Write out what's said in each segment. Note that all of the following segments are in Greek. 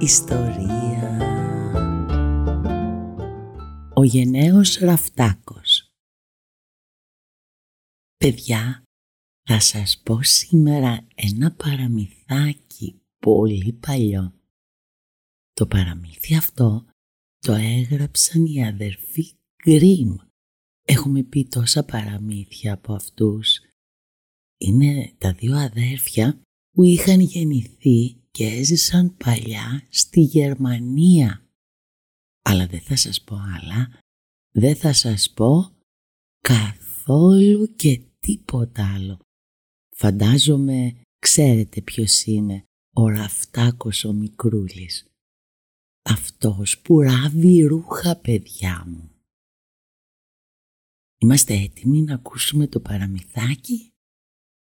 ιστορία». Ο γενναίος Ραφτάκος Παιδιά, θα σας πω σήμερα ένα παραμυθάκι πολύ παλιό. Το παραμύθι αυτό το έγραψαν οι αδερφοί Γκριμ. Έχουμε πει τόσα παραμύθια από αυτούς. Είναι τα δύο αδέρφια που είχαν γεννηθεί και έζησαν παλιά στη Γερμανία. Αλλά δεν θα σας πω άλλα, δεν θα σας πω καθόλου και τίποτα άλλο. Φαντάζομαι ξέρετε ποιος είναι ο Ραφτάκος ο Μικρούλης. Αυτός που ράβει ρούχα παιδιά μου. Είμαστε έτοιμοι να ακούσουμε το παραμυθάκι;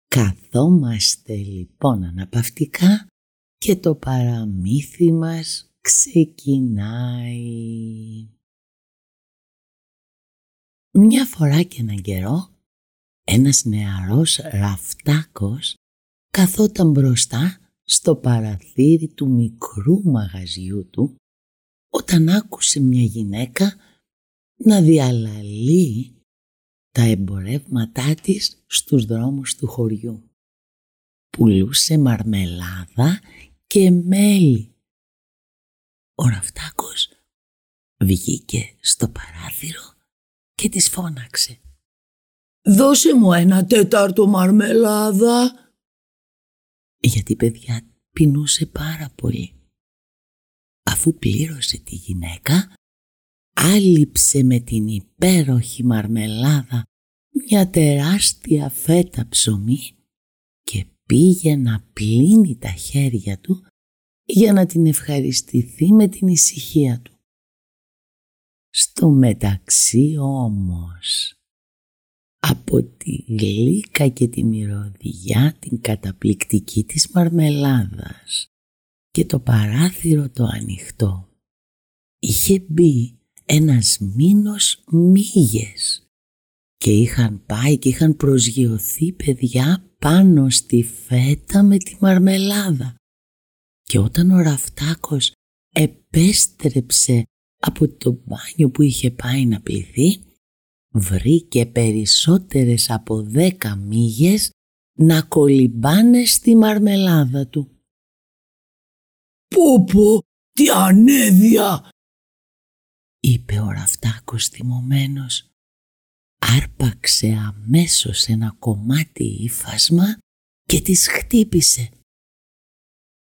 Καθόμαστε λοιπόν αναπαυτικά και το παραμύθι μας ξεκινάει. Μια φορά και έναν καιρό, ένας νεαρός ραφτάκος καθόταν μπροστά στο παραθύρι του μικρού μαγαζιού του όταν άκουσε μια γυναίκα να διαλαλεί τα εμπορεύματά της στους δρόμους του χωριού. Πουλούσε μαρμελάδα και μέλι. Ο Ραφτάκος βγήκε στο παράθυρο και της φώναξε. «Δώσε μου ένα τέταρτο μαρμελάδα» γιατί παιδιά πεινούσε πάρα πολύ. Αφού πλήρωσε τη γυναίκα, άλυψε με την υπέροχη μαρμελάδα μια τεράστια φέτα ψωμί και πήγε να πλύνει τα χέρια του για να την ευχαριστηθεί με την ησυχία του. Στο μεταξύ όμως, από τη γλύκα και τη μυρωδιά την καταπληκτική της μαρμελάδας και το παράθυρο το ανοιχτό, είχε μπει ένας μήνος μύγες και είχαν πάει και είχαν προσγειωθεί παιδιά πάνω στη φέτα με τη μαρμελάδα. Και όταν ο Ραφτάκος επέστρεψε από το μπάνιο που είχε πάει να πληθεί, βρήκε περισσότερες από δέκα μύγες να κολυμπάνε στη μαρμελάδα του. «Πω πω, τι ανέδεια!» είπε ο Ραφτάκος θυμωμένος. Άρπαξε αμέσως ένα κομμάτι ύφασμα και τις χτύπησε.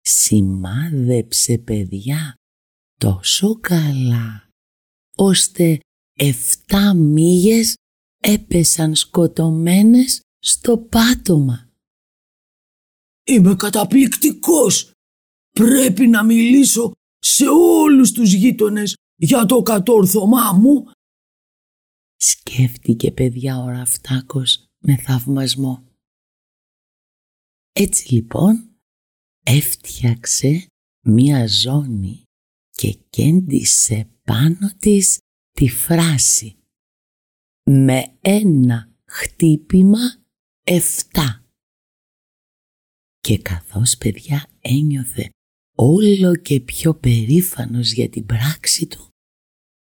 Σημάδεψε παιδιά τόσο καλά, ώστε εφτά μύγες έπεσαν σκοτωμένες στο πάτωμα. «Είμαι καταπληκτικός! Πρέπει να μιλήσω σε όλους τους γείτονες για το κατόρθωμά μου. Σκέφτηκε παιδιά ο Ραφτάκος με θαυμασμό. Έτσι λοιπόν έφτιαξε μία ζώνη και κέντησε πάνω της τη φράση «Με ένα χτύπημα εφτά». Και καθώς παιδιά ένιωθε όλο και πιο περήφανος για την πράξη του,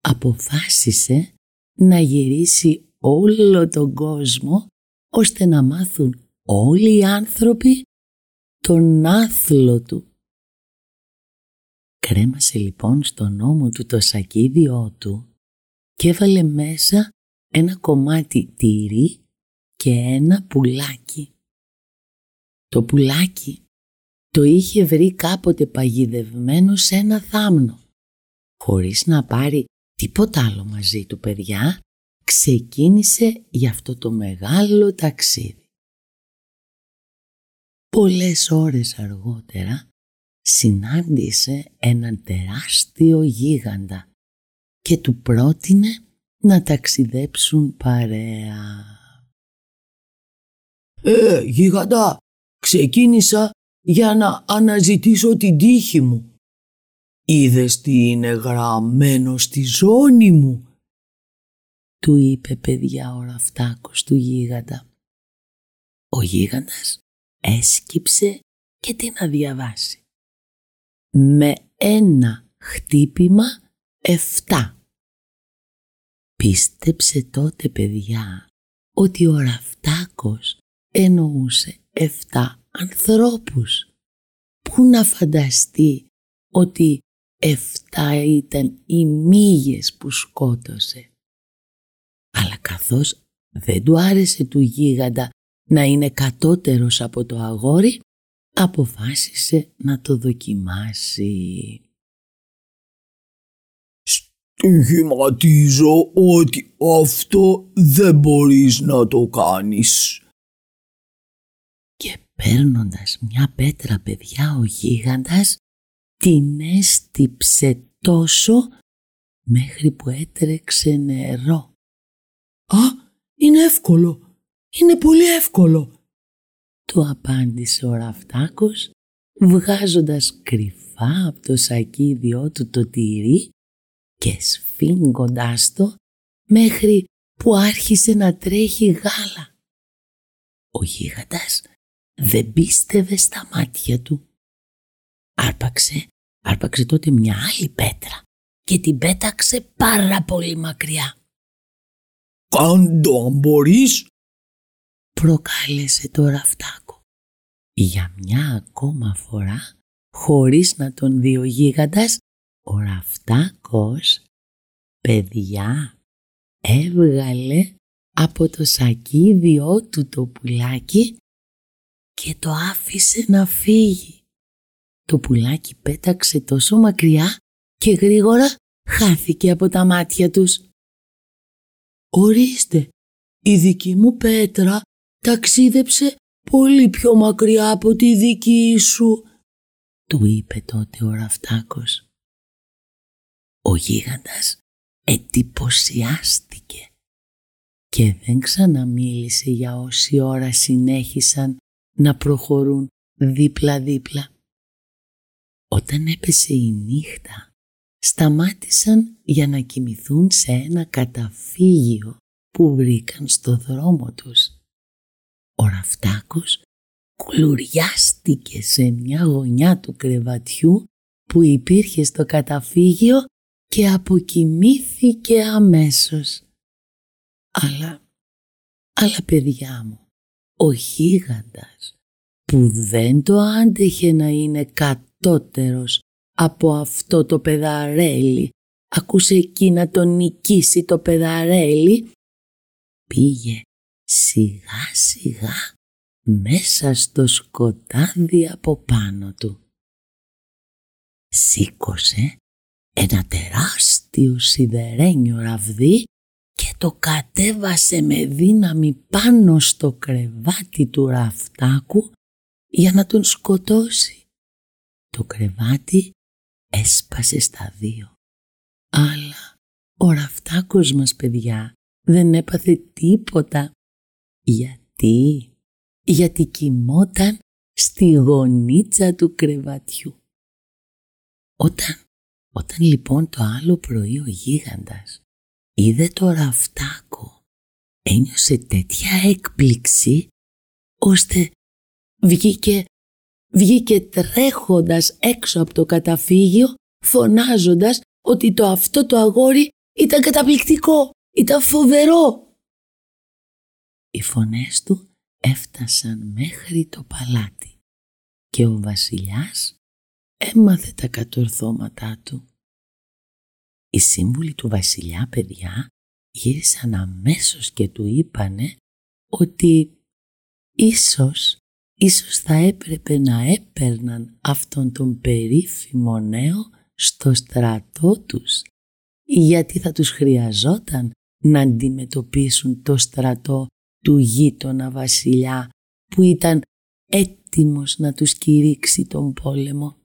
αποφάσισε να γυρίσει όλο τον κόσμο ώστε να μάθουν όλοι οι άνθρωποι τον άθλο του. Κρέμασε λοιπόν στον ώμο του το σακίδιό του και έβαλε μέσα ένα κομμάτι τυρί και ένα πουλάκι. Το πουλάκι το είχε βρει κάποτε παγιδευμένο σε ένα θάμνο. Χωρίς να πάρει τίποτα άλλο μαζί του παιδιά, ξεκίνησε για αυτό το μεγάλο ταξίδι. Πολλές ώρες αργότερα συνάντησε έναν τεράστιο γίγαντα και του πρότεινε να ταξιδέψουν παρέα. «Ε, γίγαντα, ξεκίνησα για να αναζητήσω την τύχη μου. Είδες τι είναι γραμμένο στη ζώνη μου» του είπε παιδιά ο ραφτάκος του γίγαντα. Ο γίγαντας έσκυψε και τι να διαβάσει. Με ένα χτύπημα εφτά. Πίστεψε τότε παιδιά ότι ο ραφτάκος εννοούσε εφτά ανθρώπους. Πού να φανταστεί ότι εφτά ήταν οι μύγες που σκότωσε. Αλλά καθώς δεν του άρεσε του γίγαντα να είναι κατώτερος από το αγόρι, αποφάσισε να το δοκιμάσει. Στοιχηματίζω ότι αυτό δεν μπορείς να το κάνεις. Και παίρνοντας μια πέτρα παιδιά ο γίγαντας την έστυψε τόσο μέχρι που έτρεξε νερό. «Α, είναι εύκολο, είναι πολύ εύκολο», του απάντησε ο Ραφτάκος βγάζοντας κρυφά από το σακίδιό του το τυρί και σφίγγοντάς το μέχρι που άρχισε να τρέχει γάλα. Ο γίγαντας δεν πίστευε στα μάτια του. Άρπαξε, άρπαξε τότε μια άλλη πέτρα και την πέταξε πάρα πολύ μακριά. «Κάντο αν μπορείς», προκάλεσε το ραφτάκο. Για μια ακόμα φορά, χωρίς να τον δει ο γίγαντας, ο ραφτάκος, παιδιά, έβγαλε από το σακίδιό του το πουλάκι και το άφησε να φύγει. Το πουλάκι πέταξε τόσο μακριά και γρήγορα χάθηκε από τα μάτια τους. «Ορίστε, η δική μου πέτρα ταξίδεψε πολύ πιο μακριά από τη δική σου», του είπε τότε ο Ραφτάκος. Ο γίγαντας εντυπωσιάστηκε και δεν ξαναμίλησε για όση ώρα συνέχισαν να προχωρούν δίπλα-δίπλα. Όταν έπεσε η νύχτα, σταμάτησαν για να κοιμηθούν σε ένα καταφύγιο που βρήκαν στο δρόμο τους. Ο Ραφτάκος κουλουριάστηκε σε μια γωνιά του κρεβατιού που υπήρχε στο καταφύγιο και αποκοιμήθηκε αμέσως. Αλλά, αλλά παιδιά μου, ο γίγαντας που δεν το άντεχε να είναι κατώτερος από αυτό το πεδαρέλι, ακούσε εκεί να τον νικήσει το πεδαρέλι, πήγε σιγά σιγά μέσα στο σκοτάδι από πάνω του. Σήκωσε ένα τεράστιο σιδερένιο ραβδί και το κατέβασε με δύναμη πάνω στο κρεβάτι του ραφτάκου για να τον σκοτώσει. Το κρεβάτι έσπασε στα δύο. Αλλά ο ραφτάκος μας παιδιά δεν έπαθε τίποτα. Γιατί, γιατί κοιμόταν στη γονίτσα του κρεβατιού. Όταν, όταν λοιπόν το άλλο πρωί ο γίγαντας είδε το ραφτάκο, ένιωσε τέτοια έκπληξη, ώστε βγήκε, βγήκε τρέχοντας έξω από το καταφύγιο, φωνάζοντας ότι το αυτό το αγόρι ήταν καταπληκτικό, ήταν φοβερό. Οι φωνές του έφτασαν μέχρι το παλάτι και ο βασιλιάς έμαθε τα κατορθώματά του. Οι σύμβουλοι του βασιλιά, παιδιά, γύρισαν αμέσως και του είπανε ότι ίσως, ίσως θα έπρεπε να έπαιρναν αυτόν τον περίφημο νέο στο στρατό τους, γιατί θα τους χρειαζόταν να αντιμετωπίσουν το στρατό του γείτονα βασιλιά που ήταν έτοιμος να τους κηρύξει τον πόλεμο.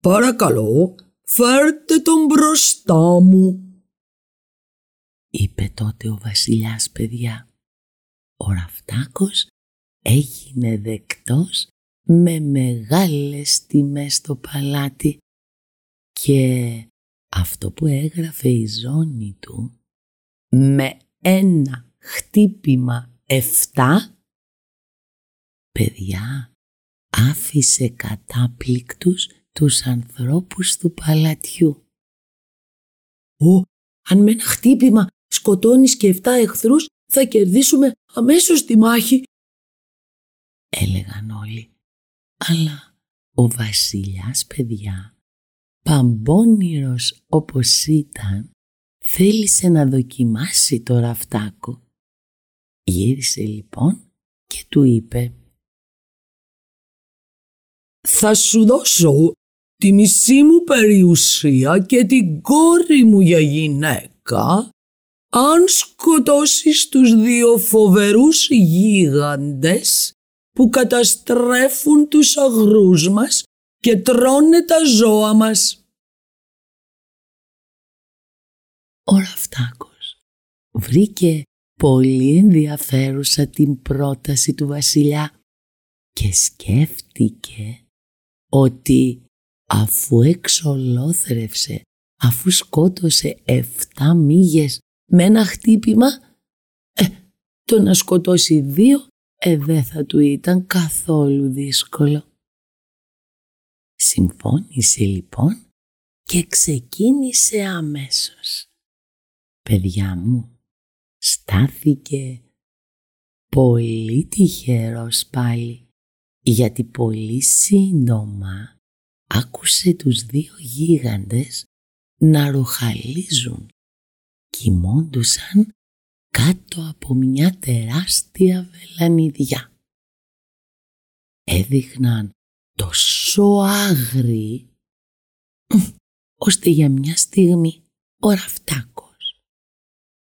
Παρακαλώ, φέρτε τον μπροστά μου. Είπε τότε ο βασιλιάς παιδιά. Ο Ραφτάκος έγινε δεκτός με μεγάλες τιμές στο παλάτι και αυτό που έγραφε η ζώνη του με ένα χτύπημα εφτά παιδιά άφησε κατάπληκτους τους ανθρώπους του παλατιού. «Ω, αν με ένα χτύπημα σκοτώνεις και 7 εχθρούς θα κερδίσουμε αμέσως τη μάχη», έλεγαν όλοι. Αλλά ο βασιλιάς παιδιά, παμπώνυρος όπως ήταν, θέλησε να δοκιμάσει το ραφτάκο. Γύρισε λοιπόν και του είπε «Θα σου δώσω τη μισή μου περιουσία και την κόρη μου για γυναίκα αν σκοτώσεις τους δύο φοβερούς γίγαντες που καταστρέφουν τους αγρούς μας και τρώνε τα ζώα μας. Ο Ραφτάκος βρήκε πολύ ενδιαφέρουσα την πρόταση του βασιλιά και σκέφτηκε ότι αφού εξολόθρευσε, αφού σκότωσε εφτά μύγες με ένα χτύπημα, ε, το να σκοτώσει δύο, ε, δεν θα του ήταν καθόλου δύσκολο. Συμφώνησε λοιπόν και ξεκίνησε αμέσως. Παιδιά μου, στάθηκε πολύ τυχερός πάλι, γιατί πολύ σύντομα άκουσε τους δύο γίγαντες να ροχαλίζουν. Κοιμώντουσαν κάτω από μια τεράστια βελανιδιά. Έδειχναν τόσο άγρι, ώστε για μια στιγμή ο Ραφτάκος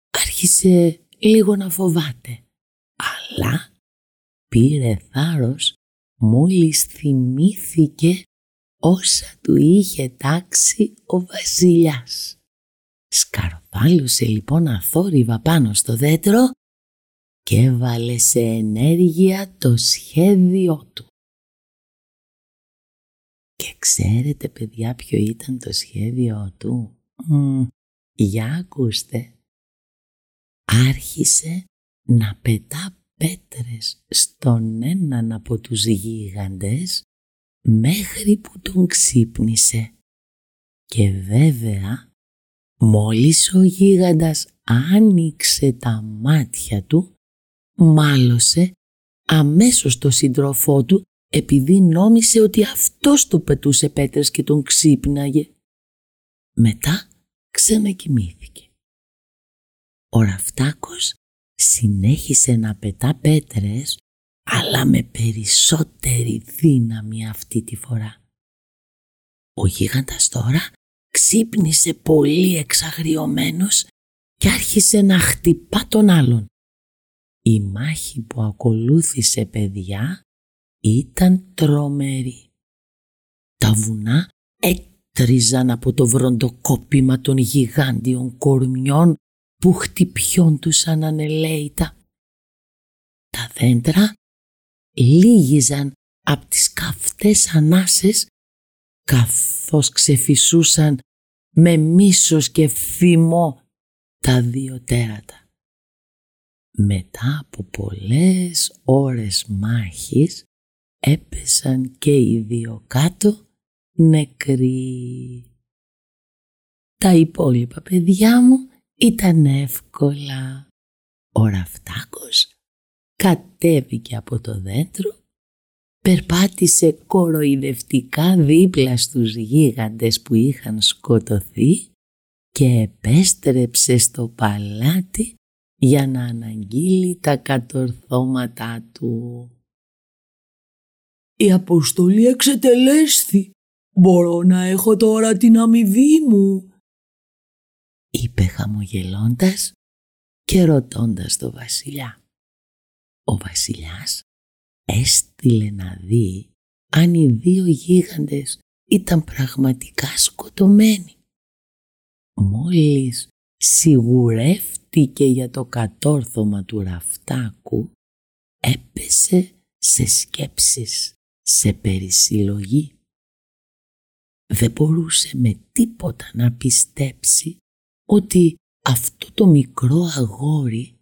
άρχισε λίγο να φοβάται, αλλά πήρε θάρρος μόλις θυμήθηκε όσα του είχε τάξει ο βασιλιάς. Σκαρφάλωσε λοιπόν αθόρυβα πάνω στο δέντρο και έβαλε σε ενέργεια το σχέδιό του. Και ξέρετε παιδιά ποιο ήταν το σχέδιό του; για ακούστε. Άρχισε να πετά πέτρες στον έναν από τους γίγαντες μέχρι που τον ξύπνησε. Και βέβαια, μόλις ο γίγαντας άνοιξε τα μάτια του, μάλωσε αμέσως το σύντροφό του επειδή νόμισε ότι αυτός του πετούσε πέτρες και τον ξύπναγε. Μετά ξανακοιμήθηκε. Ο Ραφτάκος συνέχισε να πετά πέτρες αλλά με περισσότερη δύναμη αυτή τη φορά. Ο γίγαντας τώρα ξύπνησε πολύ εξαγριωμένος και άρχισε να χτυπά τον άλλον. Η μάχη που ακολούθησε παιδιά ήταν τρομερή. Τα βουνά έτριζαν από το βροντοκόπημα των γιγάντιων κορμιών που χτυπιόντουσαν ανελαίητα. Τα δέντρα λίγιζαν από τις καυτές ανάσες καθώς ξεφυσούσαν με μίσος και φήμο τα δύο τέρατα. Μετά από πολλές ώρες μάχης έπεσαν και οι δύο κάτω νεκροί. Τα υπόλοιπα παιδιά μου ήταν εύκολα. Ο Ραφτάκος κατέβηκε από το δέντρο, περπάτησε κοροϊδευτικά δίπλα στους γίγαντες που είχαν σκοτωθεί και επέστρεψε στο παλάτι για να αναγγείλει τα κατορθώματά του. «Η αποστολή εξετελέσθη. Μπορώ να έχω τώρα την αμοιβή μου», είπε χαμογελώντας και ρωτώντας το βασιλιά. Ο βασιλιάς έστειλε να δει αν οι δύο γίγαντες ήταν πραγματικά σκοτωμένη. Μόλις σιγουρεύτηκε για το κατόρθωμα του ραφτάκου, έπεσε σε σκέψεις, σε περισυλλογή. Δεν μπορούσε με τίποτα να πιστέψει ότι αυτό το μικρό αγόρι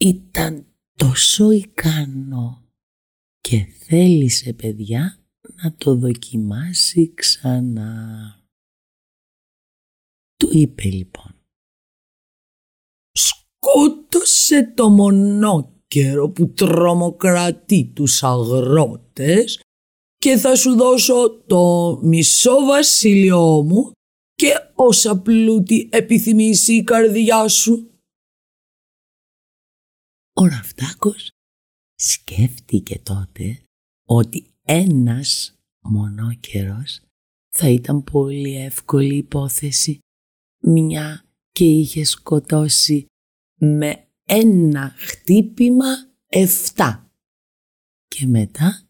ήταν τόσο ικανό και θέλησε παιδιά να το δοκιμάσει ξανά. Του είπε λοιπόν «Σκότωσε το μονόκερο που τρομοκρατεί τους αγρότες και θα σου δώσω το μισό βασίλειό μου και όσα πλούτη επιθυμήσει η καρδιά σου». Ο Ραφτάκος σκέφτηκε τότε ότι ένας μονόκερος θα ήταν πολύ εύκολη υπόθεση μια και είχε σκοτώσει με ένα χτύπημα εφτά και μετά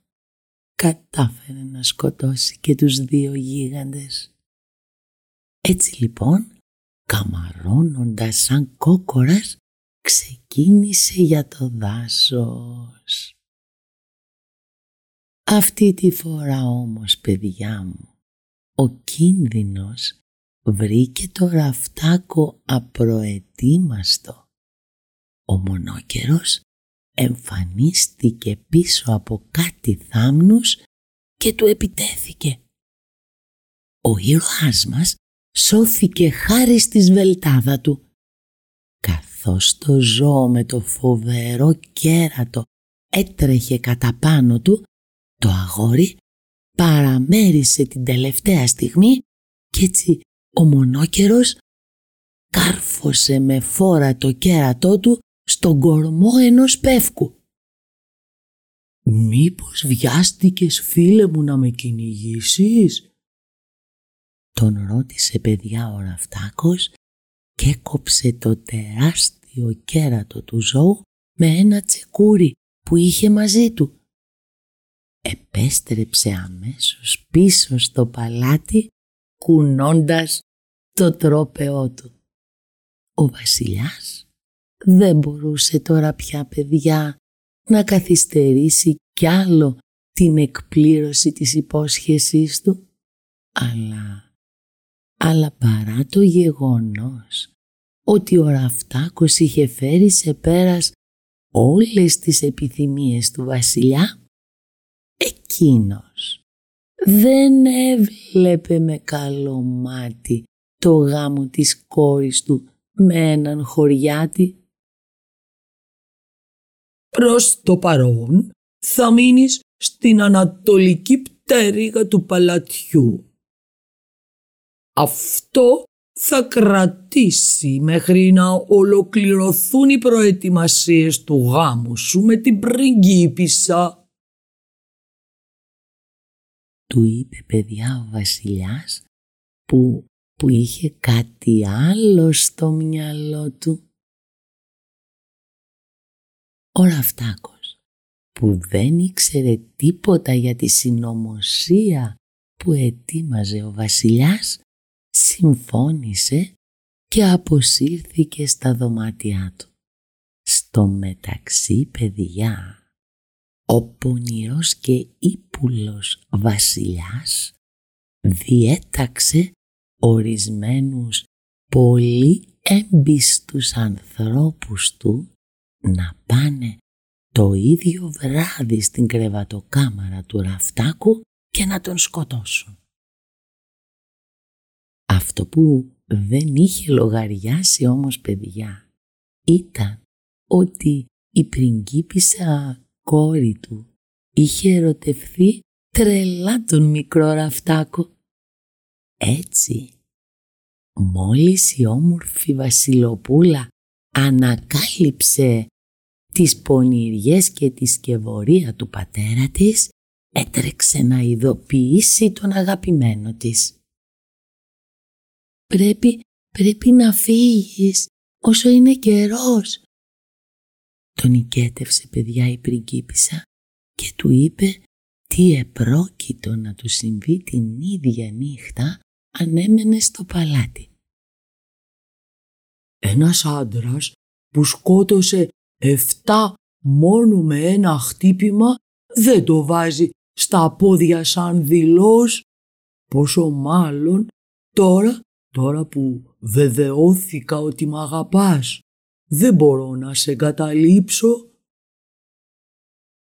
κατάφερε να σκοτώσει και τους δύο γίγαντες. Έτσι λοιπόν, καμαρώνοντας σαν κόκορας, ξεκίνησε για το δάσος. Αυτή τη φορά όμως, παιδιά μου, ο κίνδυνος βρήκε το ραφτάκο απροετοίμαστο. Ο μονόκερος εμφανίστηκε πίσω από κάτι θάμνους και του επιτέθηκε. Ο ήρωάς μας σώθηκε χάρη στη σβελτάδα του. Καθώς το ζώο με το φοβερό κέρατο έτρεχε κατά πάνω του, το αγόρι παραμέρισε την τελευταία στιγμή και έτσι ο μονόκερος κάρφωσε με φόρα το κέρατό του στον κορμό ενός πεύκου. «Μήπως βιάστηκες φίλε μου να με κυνηγήσεις, Τον ρώτησε παιδιά ο Ραφτάκος και έκοψε το τεράστιο κέρατο του ζώου με ένα τσεκούρι που είχε μαζί του. Επέστρεψε αμέσως πίσω στο παλάτι κουνώντας το τρόπεό του. Ο βασιλιάς δεν μπορούσε τώρα πια παιδιά να καθυστερήσει κι άλλο την εκπλήρωση της υπόσχεσής του, αλλά, αλλά παρά το γεγονός ότι ο Ραφτάκος είχε φέρει σε πέρας όλες τις επιθυμίες του βασιλιά, εκείνος δεν έβλεπε με καλό μάτι το γάμο της κόρης του με έναν χωριάτη. Προς το παρόν θα μείνεις στην ανατολική πτέρυγα του παλατιού. Αυτό θα κρατήσει μέχρι να ολοκληρωθούν οι προετοιμασίες του γάμου σου με την πριγκίπισσα του είπε παιδιά ο βασιλιάς που, που είχε κάτι άλλο στο μυαλό του. Ο Ραφτάκος που δεν ήξερε τίποτα για τη συνωμοσία που ετοίμαζε ο βασιλιάς συμφώνησε και αποσύρθηκε στα δωμάτια του. Στο μεταξύ παιδιά ο πονηρός και ύπουλος βασιλιάς διέταξε ορισμένους πολύ έμπιστους ανθρώπους του να πάνε το ίδιο βράδυ στην κρεβατοκάμαρα του Ραφτάκου και να τον σκοτώσουν. Αυτό που δεν είχε λογαριάσει όμως παιδιά ήταν ότι η πριγκίπισσα κόρη του είχε ερωτευθεί τρελά τον μικρό Ραφτάκο. Έτσι, μόλις η όμορφη βασιλοπούλα ανακάλυψε τις πονηριές και τη σκευωρία του πατέρα της, έτρεξε να ειδοποιήσει τον αγαπημένο της. «Πρέπει, πρέπει να φύγεις όσο είναι καιρός», τον οικέτευσε παιδιά η πριγκίπισσα και του είπε τι επρόκειτο να του συμβεί την ίδια νύχτα αν έμενε στο παλάτι. Ένας άντρας που σκότωσε εφτά μόνο με ένα χτύπημα δεν το βάζει στα πόδια σαν δηλός, πόσο μάλλον τώρα, τώρα που βεβαιώθηκα ότι μ' αγαπάς, δεν μπορώ να σε εγκαταλείψω.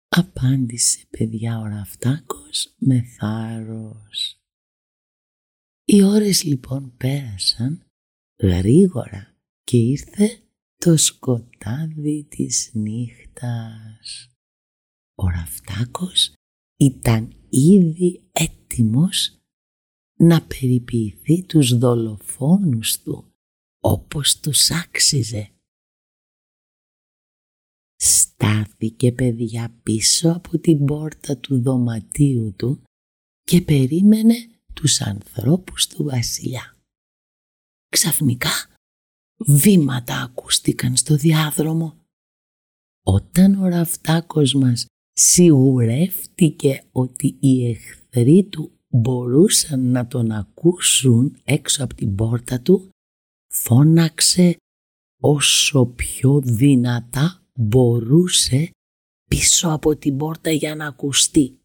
Απάντησε παιδιά ο Ραφτάκος με θάρρος. Οι ώρες λοιπόν πέρασαν γρήγορα και ήρθε το σκοτάδι της νύχτας. Ο Ραφτάκος ήταν ήδη έτοιμος να περιποιηθεί τους δολοφόνους του όπως τους άξιζε. Στάθηκε παιδιά πίσω από την πόρτα του δωματίου του και περίμενε τους ανθρώπους του βασιλιά. Ξαφνικά βήματα ακούστηκαν στο διάδρομο. Όταν ο ραφτάκος μας σιγουρεύτηκε ότι οι εχθροί του μπορούσαν να τον ακούσουν έξω από την πόρτα του, φώναξε όσο πιο δυνατά μπορούσε πίσω από την πόρτα για να ακουστεί.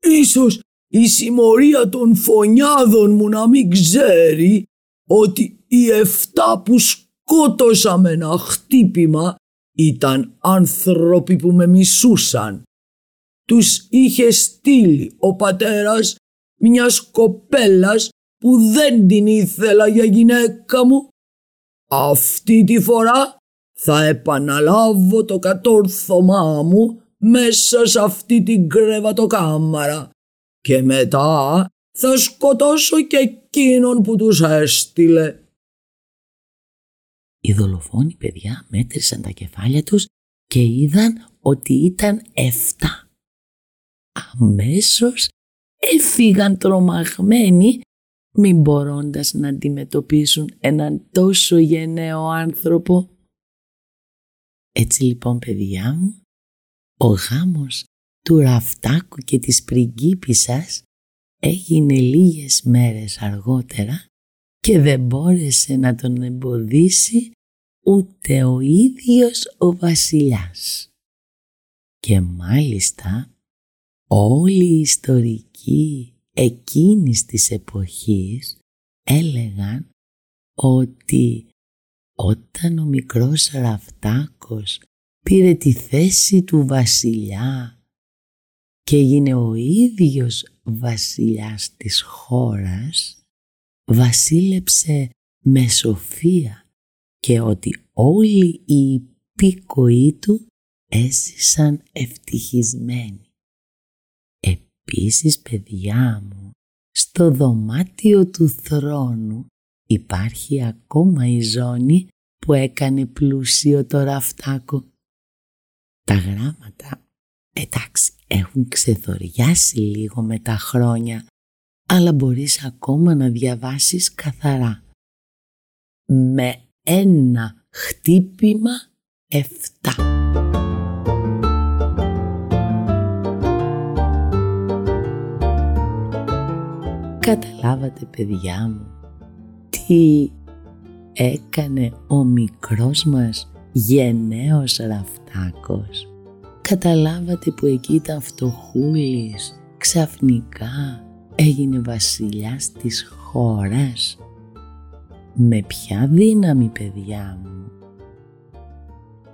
Ίσως η συμμορία των φωνιάδων μου να μην ξέρει ότι οι εφτά που σκότωσα με ένα χτύπημα ήταν άνθρωποι που με μισούσαν. Τους είχε στείλει ο πατέρας μιας κοπέλας που δεν την ήθελα για γυναίκα μου. Αυτή τη φορά θα επαναλάβω το κατόρθωμά μου μέσα σε αυτή την κρεβατοκάμαρα και μετά θα σκοτώσω και εκείνον που τους έστειλε. Οι δολοφόνοι παιδιά μέτρησαν τα κεφάλια τους και είδαν ότι ήταν εφτά. Αμέσως έφυγαν τρομαγμένοι μην μπορώντας να αντιμετωπίσουν έναν τόσο γενναίο άνθρωπο. Έτσι λοιπόν παιδιά μου, ο γάμος του Ραφτάκου και της πριγκίπισσας έγινε λίγες μέρες αργότερα και δεν μπόρεσε να τον εμποδίσει ούτε ο ίδιος ο βασιλιάς. Και μάλιστα όλοι οι ιστορικοί εκείνης της εποχής έλεγαν ότι όταν ο μικρός Ραφτάκος πήρε τη θέση του βασιλιά και έγινε ο ίδιος βασιλιάς της χώρας, βασίλεψε με σοφία και ότι όλοι οι υπήκοοι του έζησαν ευτυχισμένοι. Επίσης, παιδιά μου, στο δωμάτιο του θρόνου υπάρχει ακόμα η ζώνη που έκανε πλούσιο το ραφτάκο. Τα γράμματα, εντάξει, έχουν ξεθοριάσει λίγο με τα χρόνια, αλλά μπορείς ακόμα να διαβάσεις καθαρά. Με ένα χτύπημα εφτά. Καταλάβατε παιδιά μου τι έκανε ο μικρός μας γενναίος ραφτάκος. Καταλάβατε που εκεί ήταν φτωχούλης, ξαφνικά έγινε βασιλιάς της χώρας. Με ποια δύναμη παιδιά μου;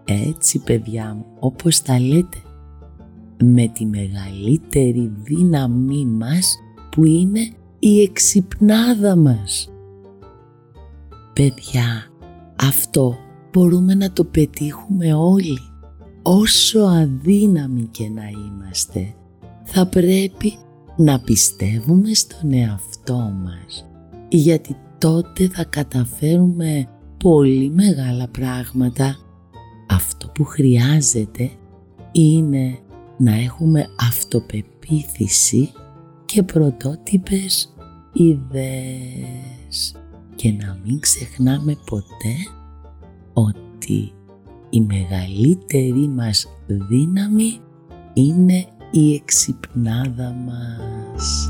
Έτσι παιδιά μου όπως τα λέτε. Με τη μεγαλύτερη δύναμή μας που είναι η εξυπνάδα μας. Παιδιά, αυτό μπορούμε να το πετύχουμε όλοι. Όσο αδύναμοι και να είμαστε, θα πρέπει να πιστεύουμε στον εαυτό μας, γιατί τότε θα καταφέρουμε πολύ μεγάλα πράγματα. Αυτό που χρειάζεται είναι να έχουμε αυτοπεποίθηση και πρωτότυπες ιδέες και να μην ξεχνάμε ποτέ ότι η μεγαλύτερη μας δύναμη είναι η εξυπνάδα μας.